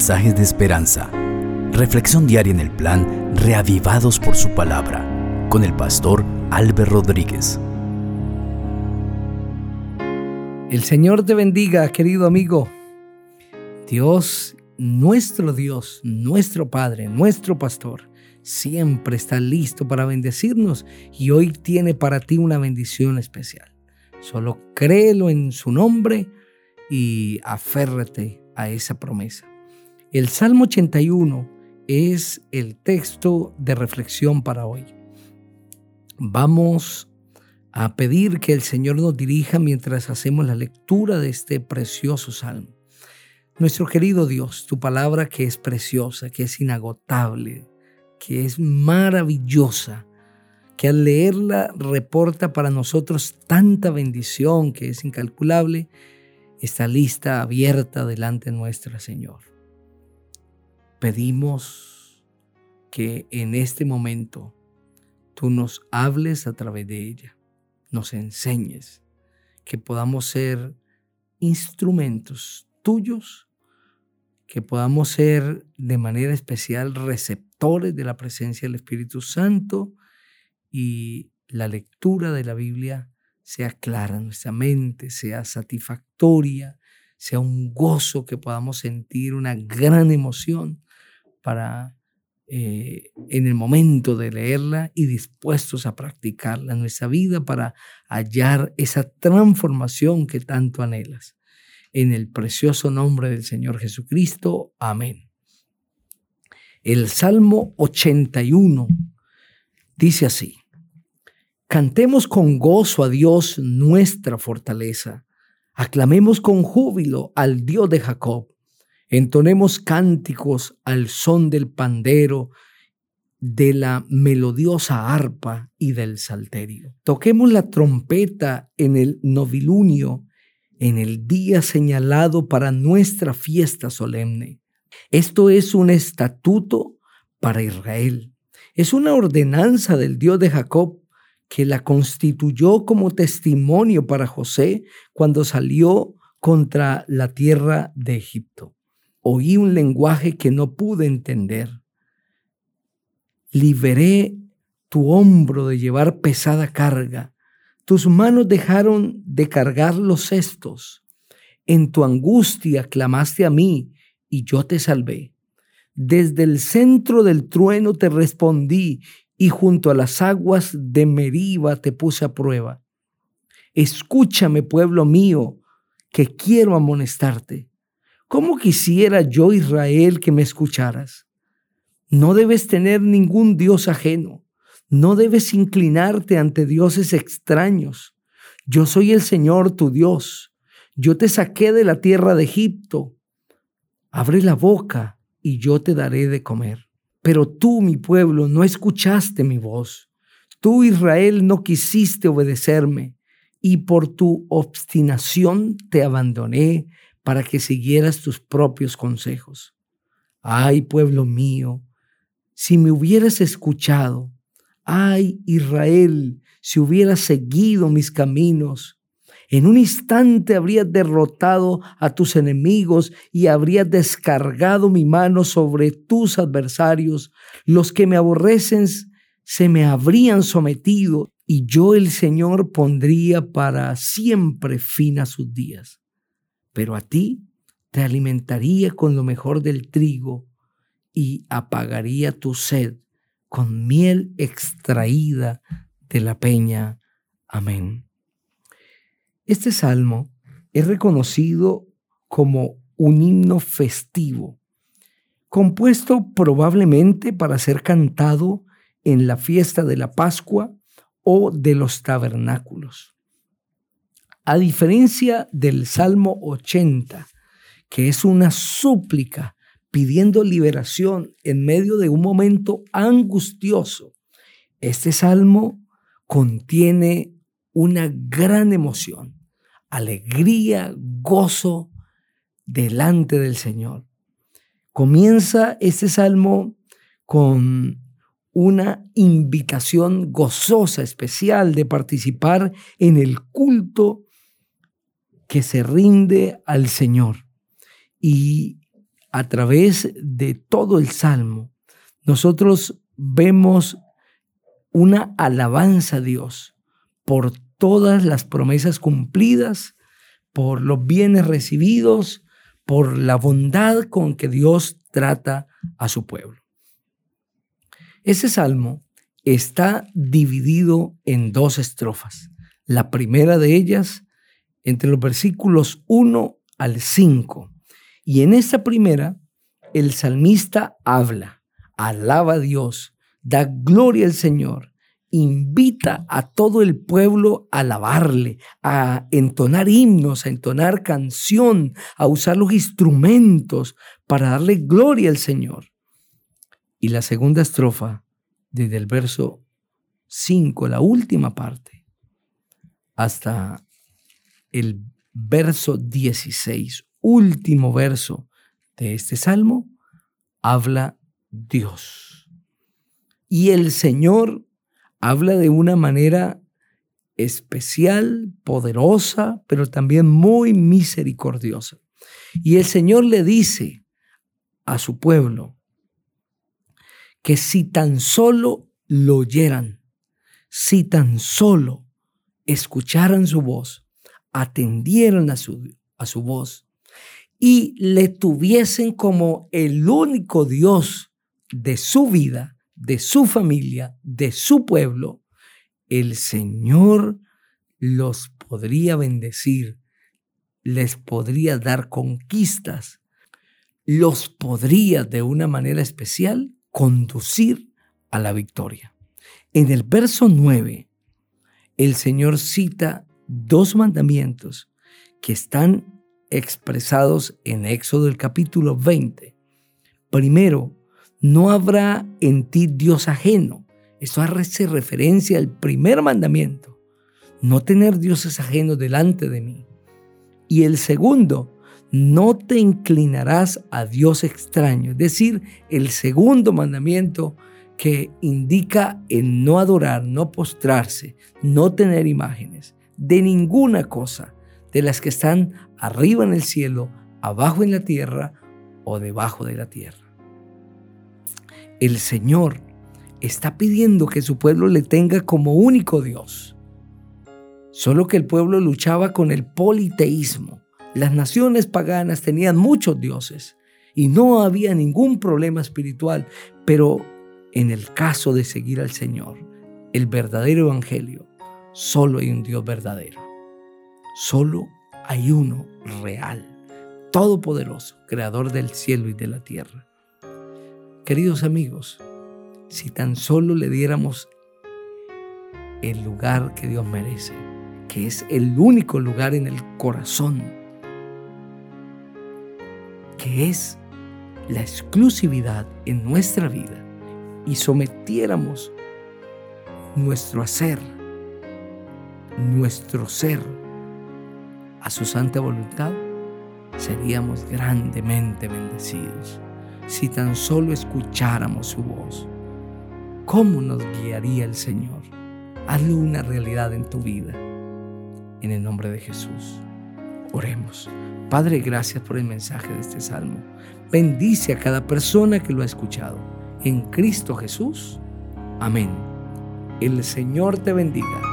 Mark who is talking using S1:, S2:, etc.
S1: mensajes de esperanza. Reflexión diaria en el plan Reavivados por su palabra con el pastor Álvaro Rodríguez.
S2: El Señor te bendiga, querido amigo. Dios, nuestro Dios, nuestro Padre, nuestro Pastor, siempre está listo para bendecirnos y hoy tiene para ti una bendición especial. Solo créelo en su nombre y aférrate a esa promesa. El Salmo 81 es el texto de reflexión para hoy. Vamos a pedir que el Señor nos dirija mientras hacemos la lectura de este precioso salmo. Nuestro querido Dios, tu palabra que es preciosa, que es inagotable, que es maravillosa, que al leerla reporta para nosotros tanta bendición que es incalculable, está lista, abierta delante nuestra, Señor. Pedimos que en este momento tú nos hables a través de ella nos enseñes, que podamos ser instrumentos tuyos, que podamos ser de manera especial receptores de la presencia del Espíritu Santo y la lectura de la Biblia sea clara en nuestra mente, sea satisfactoria, sea un gozo que podamos sentir, una gran emoción para eh, en el momento de leerla y dispuestos a practicarla en nuestra vida para hallar esa transformación que tanto anhelas. En el precioso nombre del Señor Jesucristo. Amén. El Salmo 81 dice así. Cantemos con gozo a Dios nuestra fortaleza. Aclamemos con júbilo al Dios de Jacob Entonemos cánticos al son del pandero, de la melodiosa arpa y del salterio. Toquemos la trompeta en el novilunio, en el día señalado para nuestra fiesta solemne. Esto es un estatuto para Israel. Es una ordenanza del Dios de Jacob que la constituyó como testimonio para José cuando salió contra la tierra de Egipto oí un lenguaje que no pude entender. Liberé tu hombro de llevar pesada carga. Tus manos dejaron de cargar los cestos. En tu angustia clamaste a mí y yo te salvé. Desde el centro del trueno te respondí y junto a las aguas de Meriba te puse a prueba. Escúchame, pueblo mío, que quiero amonestarte. ¿Cómo quisiera yo, Israel, que me escucharas? No debes tener ningún Dios ajeno. No debes inclinarte ante dioses extraños. Yo soy el Señor tu Dios. Yo te saqué de la tierra de Egipto. Abre la boca y yo te daré de comer. Pero tú, mi pueblo, no escuchaste mi voz. Tú, Israel, no quisiste obedecerme y por tu obstinación te abandoné para que siguieras tus propios consejos. Ay, pueblo mío, si me hubieras escuchado, ay, Israel, si hubieras seguido mis caminos, en un instante habrías derrotado a tus enemigos y habrías descargado mi mano sobre tus adversarios. Los que me aborrecen se me habrían sometido y yo el Señor pondría para siempre fin a sus días pero a ti te alimentaría con lo mejor del trigo y apagaría tu sed con miel extraída de la peña. Amén. Este salmo es reconocido como un himno festivo, compuesto probablemente para ser cantado en la fiesta de la Pascua o de los tabernáculos. A diferencia del Salmo 80, que es una súplica pidiendo liberación en medio de un momento angustioso, este salmo contiene una gran emoción, alegría, gozo delante del Señor. Comienza este salmo con una invitación gozosa, especial de participar en el culto que se rinde al Señor. Y a través de todo el Salmo, nosotros vemos una alabanza a Dios por todas las promesas cumplidas, por los bienes recibidos, por la bondad con que Dios trata a su pueblo. Ese salmo está dividido en dos estrofas. La primera de ellas entre los versículos 1 al 5. Y en esta primera, el salmista habla, alaba a Dios, da gloria al Señor, invita a todo el pueblo a alabarle, a entonar himnos, a entonar canción, a usar los instrumentos para darle gloria al Señor. Y la segunda estrofa, desde el verso 5, la última parte, hasta el verso 16, último verso de este salmo, habla Dios. Y el Señor habla de una manera especial, poderosa, pero también muy misericordiosa. Y el Señor le dice a su pueblo que si tan solo lo oyeran, si tan solo escucharan su voz, atendieran a su, a su voz y le tuviesen como el único Dios de su vida, de su familia, de su pueblo, el Señor los podría bendecir, les podría dar conquistas, los podría de una manera especial conducir a la victoria. En el verso 9, el Señor cita dos mandamientos que están expresados en Éxodo el capítulo 20. Primero, no habrá en ti Dios ajeno. Esto hace referencia al primer mandamiento, no tener dioses ajenos delante de mí. Y el segundo, no te inclinarás a Dios extraño. Es decir, el segundo mandamiento que indica el no adorar, no postrarse, no tener imágenes de ninguna cosa de las que están arriba en el cielo, abajo en la tierra o debajo de la tierra. El Señor está pidiendo que su pueblo le tenga como único Dios. Solo que el pueblo luchaba con el politeísmo. Las naciones paganas tenían muchos dioses y no había ningún problema espiritual, pero en el caso de seguir al Señor, el verdadero evangelio, solo hay un Dios verdadero. Solo hay uno real, todopoderoso, creador del cielo y de la tierra. Queridos amigos, si tan solo le diéramos el lugar que Dios merece, que es el único lugar en el corazón, que es la exclusividad en nuestra vida, y sometiéramos nuestro hacer, nuestro ser a su santa voluntad, seríamos grandemente bendecidos si tan solo escucháramos su voz. ¿Cómo nos guiaría el Señor? Hazlo una realidad en tu vida. En el nombre de Jesús. Oremos. Padre, gracias por el mensaje de este salmo. Bendice a cada persona que lo ha escuchado en Cristo Jesús. Amén. El Señor te bendiga.